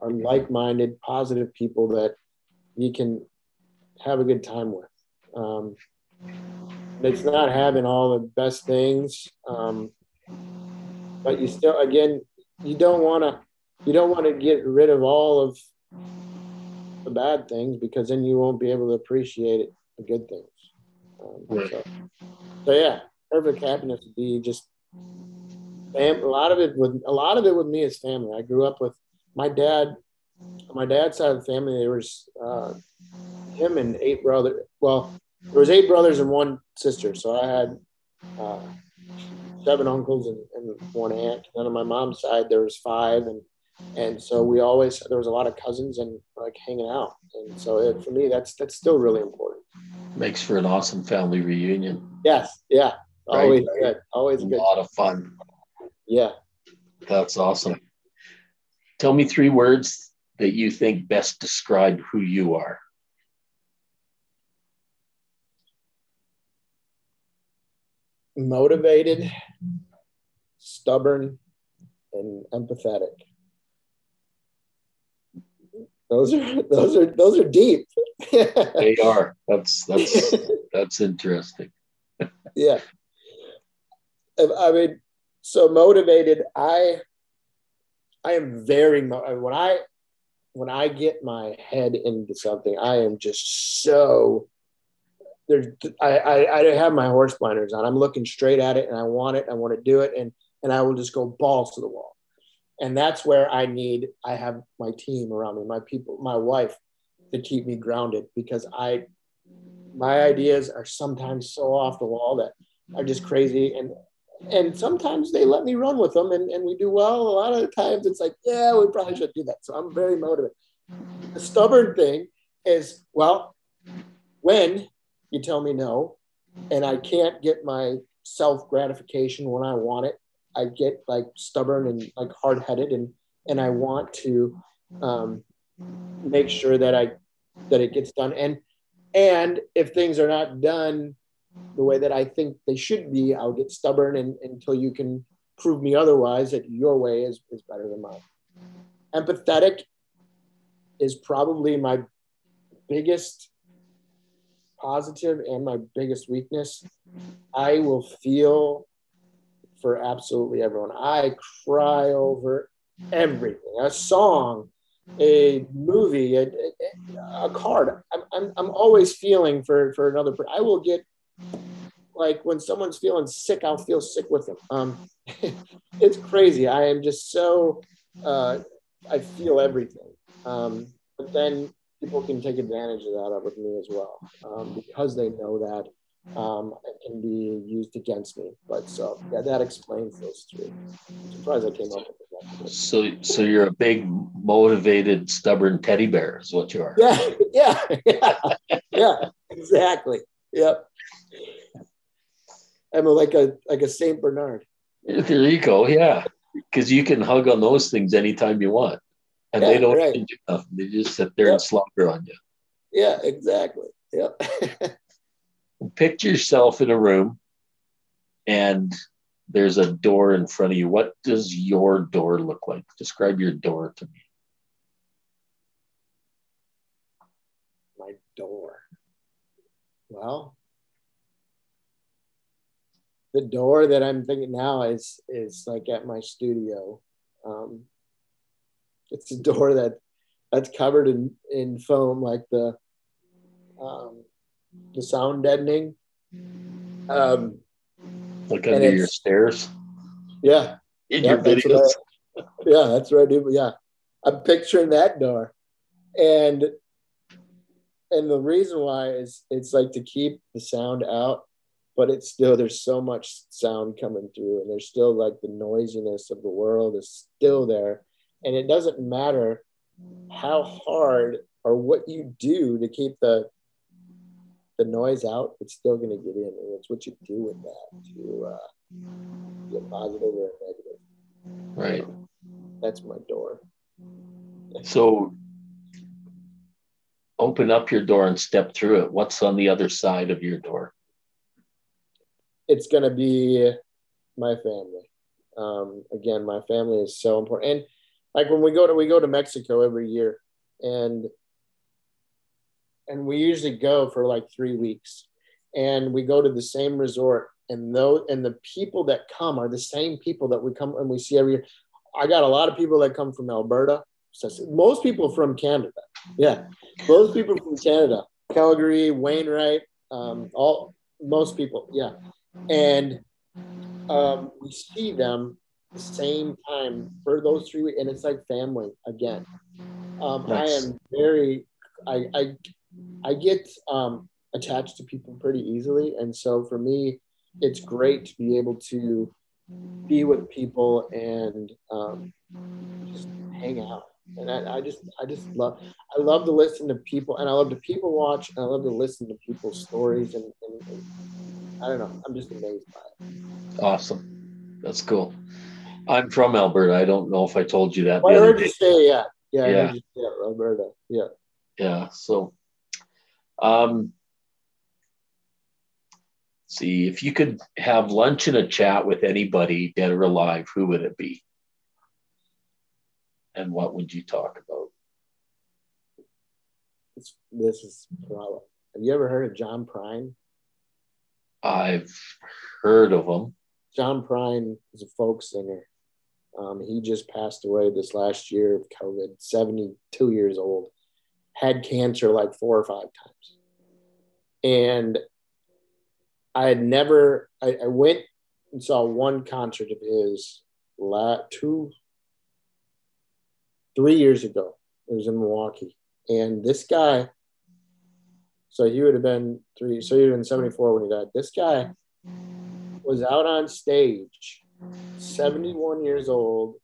are like-minded, positive people that you can have a good time with. Um, it's not having all the best things, um, but you still, again, you don't want to, you don't want to get rid of all of the bad things because then you won't be able to appreciate it, the good things. Um, right. so, so yeah, perfect happiness would be just fam- a lot of it with a lot of it with me is family. I grew up with my dad. My dad's side of the family, there was uh, him and eight brothers. Well, there was eight brothers and one sister. So I had uh, seven uncles and, and, one aunt. And then on my mom's side, there was five, and and so we always there was a lot of cousins and like hanging out. And so it, for me, that's that's still really important. Makes for an awesome family reunion. Yes, yeah, always right. good, always good. a good. lot of fun. Yeah. That's awesome. Tell me three words that you think best describe who you are. Motivated, stubborn, and empathetic. Those are those are those are deep. they [laughs] are. That's that's that's interesting. yeah. I mean, so motivated i i am very when i when i get my head into something i am just so I, I, I have my horse blinders on i'm looking straight at it and i want it i want to do it and and i will just go balls to the wall and that's where i need i have my team around me my people my wife to keep me grounded because i my ideas are sometimes so off the wall that are just crazy and and sometimes they let me run with them and, and we do well. A lot of the times it's like, yeah, we probably should do that. So I'm very motivated. The stubborn thing is, well, when you tell me no, and I can't get my self gratification when I want it, I get like stubborn and like hard headed, and and I want to um, make sure that I that it gets done. And and if things are not done the way that I think they should be, I'll get stubborn and, until you can prove me otherwise that your way is, is better than mine. Empathetic is probably my biggest positive and my biggest weakness. I will feel for absolutely everyone. I cry over everything. A song, a movie, a, a, card. I'm, I'm, I'm always feeling for, for another person. I will get like when someone's feeling sick, I'll feel sick with them. Um, [laughs] it's crazy. I am just so uh, I feel everything. Um, but then people can take advantage of that with me as well um, because they know that um, it can be used against me. But so yeah, that explains those three. I'm surprised I came up with that. So, so you're a big, motivated, stubborn teddy bear, is what you are. Yeah, [laughs] yeah, yeah, yeah, exactly. Yep. I'm like a like a Saint Bernard. There you go. Yeah, because you can hug on those things anytime you want, and yeah, they don't right. nothing. They just sit there and slobber on you. Yeah, exactly. Yep. [laughs] Picture yourself in a room, and there's a door in front of you. What does your door look like? Describe your door to me. My door. Well, the door that I'm thinking now is is like at my studio. Um, it's a door that that's covered in in foam, like the um, the sound deadening. Um, like under your stairs. Yeah. In yeah, your videos. I, yeah, that's right. Yeah, I'm picturing that door, and and the reason why is it's like to keep the sound out but it's still there's so much sound coming through and there's still like the noisiness of the world is still there and it doesn't matter how hard or what you do to keep the the noise out, it's still going to get in, and it's what you do with that to uh, get positive or negative. Right. That's my door. So open up your door and step through it. What's on the other side of your door? It's going to be my family. Um, again, my family is so important. And like when we go to we go to Mexico every year, and and we usually go for like three weeks, and we go to the same resort, and though and the people that come are the same people that we come and we see every year. I got a lot of people that come from Alberta. Most people from Canada. Yeah, most people from Canada, Calgary, Wainwright, um, all most people. Yeah, and um, we see them the same time for those three weeks, and it's like family again. Um, nice. I am very, I, I, I get um, attached to people pretty easily, and so for me, it's great to be able to be with people and um, just hang out. And I, I, just, I just love, I love to listen to people, and I love to people watch, and I love to listen to people's stories, and, and, and I don't know, I'm just amazed by it. Awesome, that's cool. I'm from Alberta. I don't know if I told you that. Well, I heard you say, yeah, yeah, yeah. yeah, Alberta, yeah, yeah. So, um, see if you could have lunch and a chat with anybody, dead or alive, who would it be? And what would you talk about? It's, this is Have you ever heard of John Prine? I've heard of him. John Prine is a folk singer. Um, he just passed away this last year of COVID, 72 years old, had cancer like four or five times. And I had never, I, I went and saw one concert of his la, two, three years ago. It was in Milwaukee. And this guy, so he would have been three, so he would have been 74 when he died. This guy was out on stage 71 years old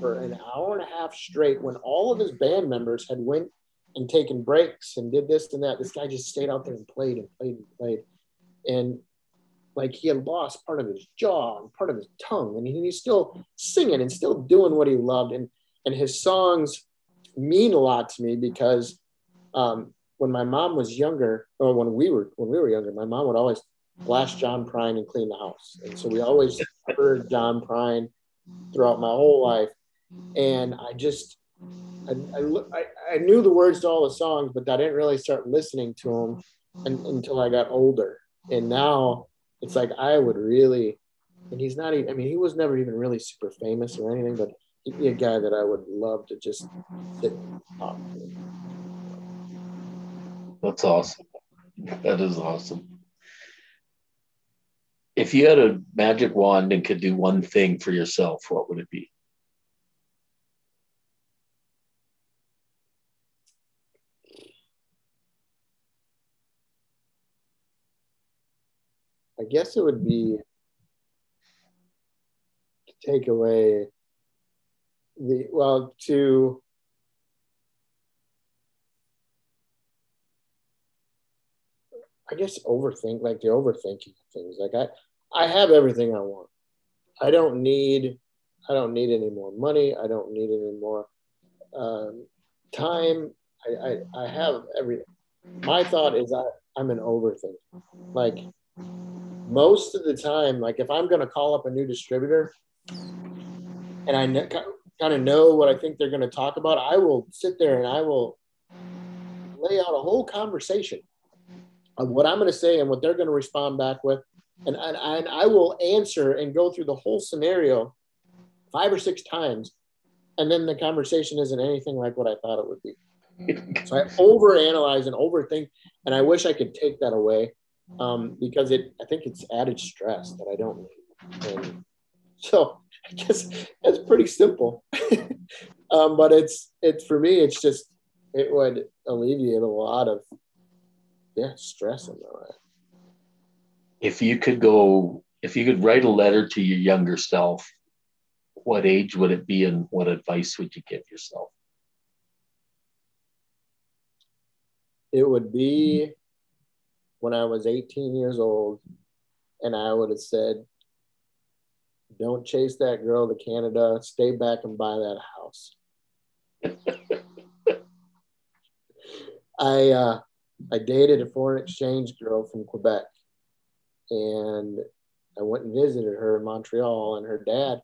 for an hour and a half straight when all of his band members had went and taken breaks and did this and that. This guy just stayed out there and played and played and played. And like he had lost part of his jaw and part of his tongue. And he's still singing and still doing what he loved. And and his songs mean a lot to me because um, when my mom was younger or when we were when we were younger my mom would always blast John Prine and clean the house. And so we always heard John Prine throughout my whole life. And I just, I, I, I, knew the words to all the songs, but I didn't really start listening to them until I got older. And now it's like I would really, and he's not even, I mean, he was never even really super famous or anything, but he'd be a guy that I would love to just sit and talk to. That's awesome. That is awesome if you had a magic wand and could do one thing for yourself, what would it be? I guess it would be to take away the well to I guess overthink like the overthinking things. Like I I have everything I want. I don't need I don't need any more money. I don't need any more um, time. I, I, I have everything. My thought is I, I'm an overthinker. Like most of the time, like if I'm going to call up a new distributor and I ne- kind of know what I think they're going to talk about, I will sit there and I will lay out a whole conversation of what I'm going to say and what they're going to respond back with and, and, and I will answer and go through the whole scenario five or six times, and then the conversation isn't anything like what I thought it would be. so I [laughs] overanalyze and overthink, and I wish I could take that away um, because it I think it's added stress that I don't need. And so I guess it's pretty simple, [laughs] um, but it's it's for me it's just it would alleviate a lot of yeah stress in my life if you could go, if you could write a letter to your younger self, what age would it be and what advice would you give yourself? It would be when I was 18 years old, and I would have said, Don't chase that girl to Canada, stay back and buy that house. [laughs] I uh, I dated a foreign exchange girl from Quebec, and I went and visited her in Montreal, and her dad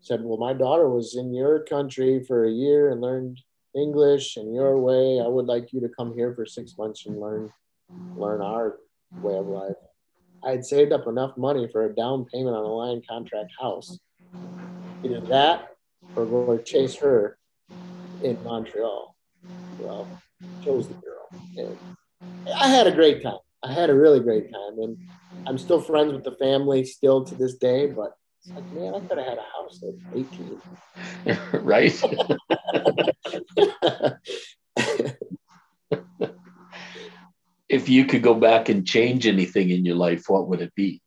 said, "Well, my daughter was in your country for a year and learned English in your way. I would like you to come here for six months and learn learn our way of life." I had saved up enough money for a down payment on a land contract house. Either that or go chase her in Montreal. Well, chose the girl. And I had a great time. I had a really great time. And I'm still friends with the family still to this day, but it's like, man, I could have had a house at 18. [laughs] right? [laughs] if you could go back and change anything in your life, what would it be?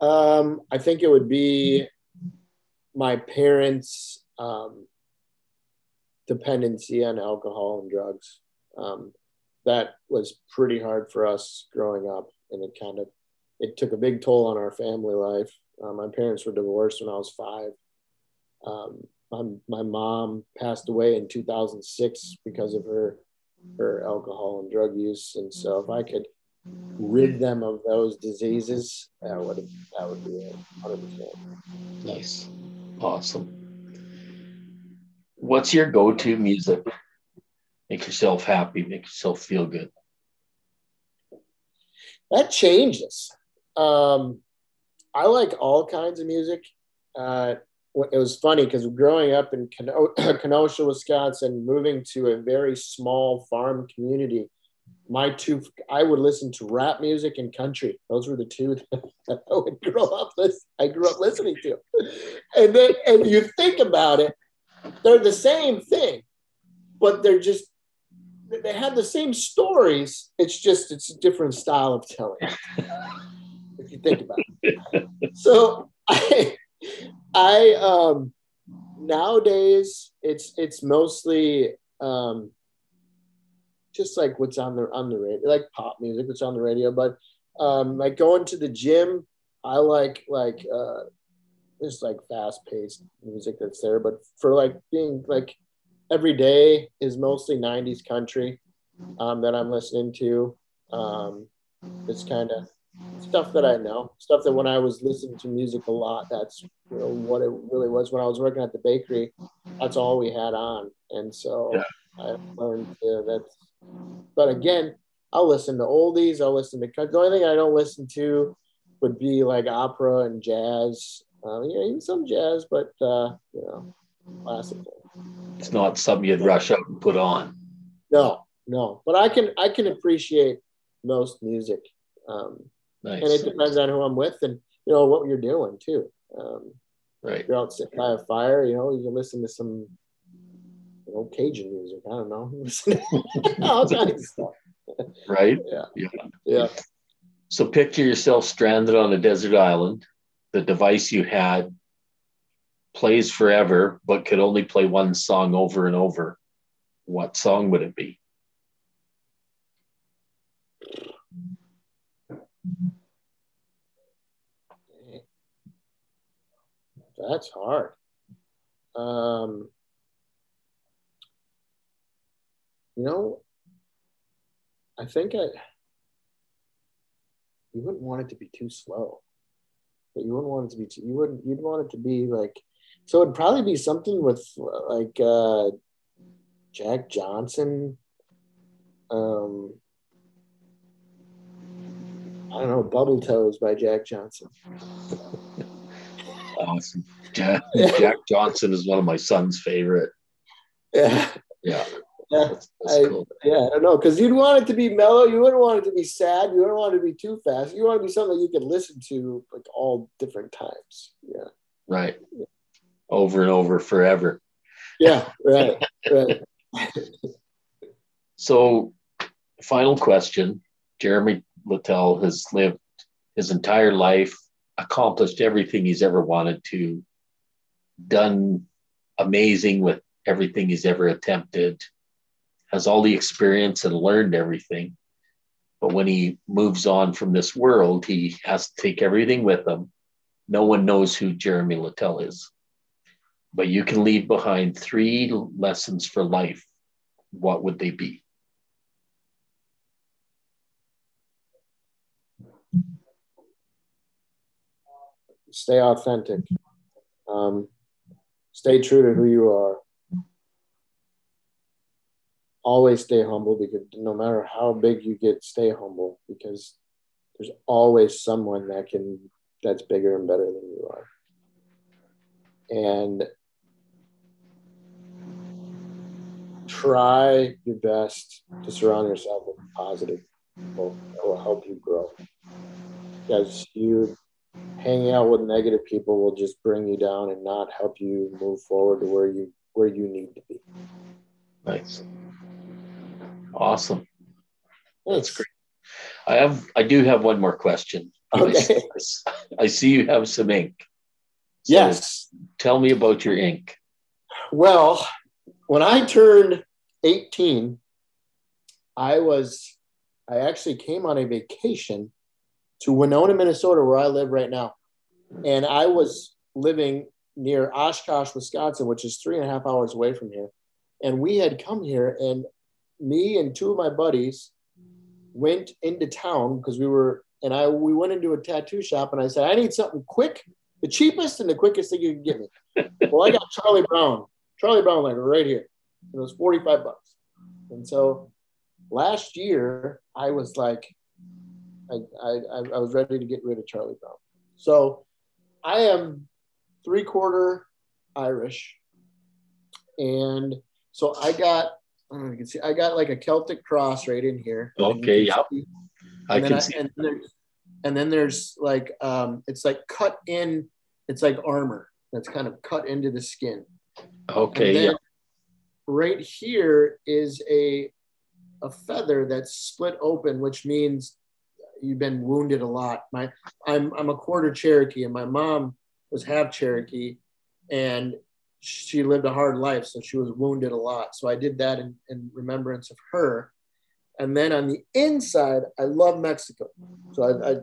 Um, I think it would be my parents' um, dependency on alcohol and drugs. Um, that was pretty hard for us growing up, and it kind of it took a big toll on our family life. Uh, my parents were divorced when I was five. Um, my, my mom passed away in 2006 because of her her alcohol and drug use, and so if I could rid them of those diseases, that would that would be it, 100%. Nice, awesome what's your go-to music? Make yourself happy, make yourself feel good. That changes. Um, I like all kinds of music. Uh, it was funny because growing up in [clears throat] Kenosha, Wisconsin, moving to a very small farm community, my two, I would listen to rap music and country. Those were the two [laughs] that I would grow up. I grew up listening to, and then and you think about it, they're the same thing, but they're just they have the same stories. It's just it's a different style of telling. [laughs] if you think about it. So [laughs] I I um nowadays it's it's mostly um just like what's on the on the radio, like pop music, what's on the radio. But um like going to the gym, I like like uh just like fast paced music that's there. But for like being like every day is mostly 90s country um, that I'm listening to. Um, it's kind of stuff that I know, stuff that when I was listening to music a lot, that's you know what it really was. When I was working at the bakery, that's all we had on, and so yeah. I learned uh, that. But again, I'll listen to oldies. I'll listen to the only thing I don't listen to would be like opera and jazz uh, yeah, even some jazz, but uh, you know, classical. It's not something you'd rush out and put on. No, no, but I can I can appreciate most music, um, nice. and it depends on who I'm with and you know what you're doing too. Um, right. If you're out sitting by a fire, you know, you can listen to some you know Cajun music. I don't know, [laughs] all kinds of [laughs] stuff. Right. Yeah. Yeah. Yeah. So picture yourself stranded on a desert island the device you had plays forever, but could only play one song over and over, what song would it be? That's hard. Um, you know, I think I you wouldn't want it to be too slow but you wouldn't want it to be too, you wouldn't you'd want it to be like so it'd probably be something with like uh Jack Johnson um I don't know Bubble Toes by Jack Johnson [laughs] awesome Jack, [laughs] Jack Johnson is one of my son's favorite yeah yeah yeah, that's, that's I, cool. yeah, I don't know, because you'd want it to be mellow. You wouldn't want it to be sad. You wouldn't want it to be too fast. You want to be something you can listen to like all different times. Yeah. Right. Yeah. Over and over forever. Yeah. Right. right. [laughs] so, final question: Jeremy Littell has lived his entire life accomplished everything he's ever wanted to, done amazing with everything he's ever attempted, has all the experience and learned everything. But when he moves on from this world, he has to take everything with him. No one knows who Jeremy Littell is. But you can leave behind three lessons for life. What would they be? Stay authentic. Um, stay true to who you are always stay humble because no matter how big you get, stay humble because there's always someone that can that's bigger and better than you are. And try your best to surround yourself with positive people that will help you grow. Because you hanging out with negative people will just bring you down and not help you move forward to where you where you need to be. Nice. Awesome. That's great. I have I do have one more question. Okay. I, see you have some ink. So yes. Tell me about your ink. Well, when I turned 18, I was I actually came on a vacation to Winona, Minnesota, where I live right now. And I was living near Oshkosh, Wisconsin, which is three and a half hours away from here. And we had come here and me and two of my buddies went into town because we were and I we went into a tattoo shop and I said I need something quick, the cheapest and the quickest thing you can get me. [laughs] well, I got Charlie Brown, Charlie Brown like right here. It was 45 bucks. And so last year I was like I, I, I was ready to get rid of Charlie Brown. So I am three quarter Irish. And so I got Oh, you can see I got like a Celtic cross right in here. Okay, yep. I can I, see. And, there's, and then there's like um, it's like cut in. It's like armor that's kind of cut into the skin. Okay. yeah. Right here is a a feather that's split open, which means you've been wounded a lot. My I'm I'm a quarter Cherokee, and my mom was half Cherokee, and she lived a hard life, so she was wounded a lot. So I did that in, in remembrance of her. And then on the inside, I love Mexico. So I, I,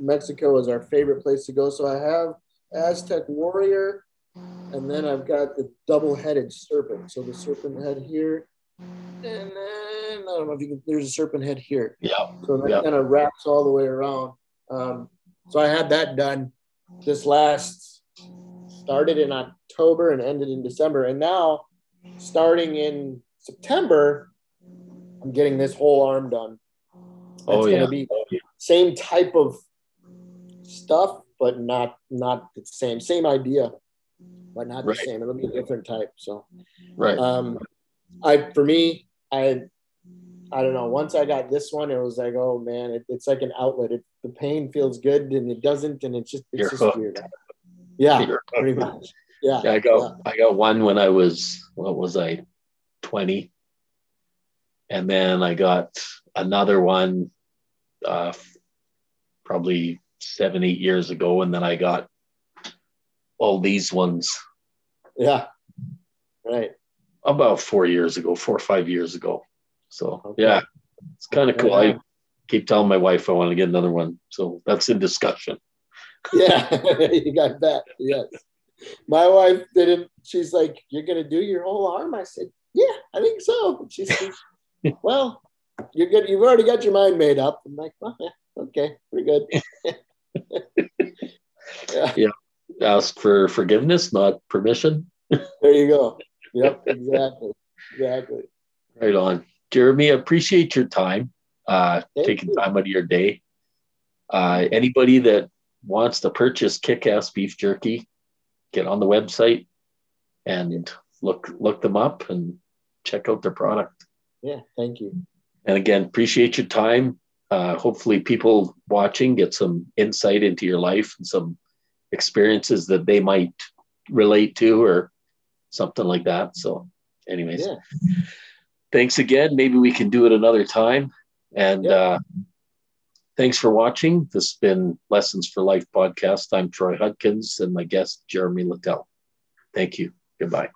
Mexico is our favorite place to go. So I have Aztec warrior, and then I've got the double-headed serpent. So the serpent head here, and then I don't know if you can. There's a serpent head here. Yeah. So that yeah. kind of wraps all the way around. Um, so I had that done this last started in October and ended in December. And now, starting in September, I'm getting this whole arm done. It's oh, going to be same type of stuff, but not not the same. Same idea, but not right. the same. It'll be a different type. So, right. Um, I for me, I I don't know. Once I got this one, it was like, oh man, it, it's like an outlet. It, the pain feels good, and it doesn't, and it's just it's You're just hooked. weird. Yeah, pretty much. Yeah. yeah I got yeah. I got one when I was what was I, twenty, and then I got another one, uh, probably seven eight years ago, and then I got all these ones. Yeah. Right. About four years ago, four or five years ago. So okay. yeah, it's kind of cool. Yeah. I keep telling my wife I want to get another one. So that's in discussion [laughs] yeah, [laughs] you got that. Yes. My wife didn't. She's like, "You're gonna do your whole arm." I said, "Yeah, I think so." She said, [laughs] "Well, you're good. You've already got your mind made up." I'm like, "Well, yeah, okay, pretty good." yeah. yeah. Ask for forgiveness, not permission. there you go. Yep, exactly, exactly. Right on, Jeremy. Appreciate your time, uh, taking you. time out of your day. Uh, anybody that wants to purchase kick-ass beef jerky, get on the website and look look them up and check out their product. Yeah, thank you. And again, appreciate your time. Uh, hopefully, people watching get some insight into your life and some experiences that they might relate to or something like that. So, anyways, yeah. thanks again. Maybe we can do it another time. And yeah. uh, Thanks for watching. This has been Lessons for Life podcast. I'm Troy Hudkins and my guest, Jeremy Littell. Thank you. Goodbye.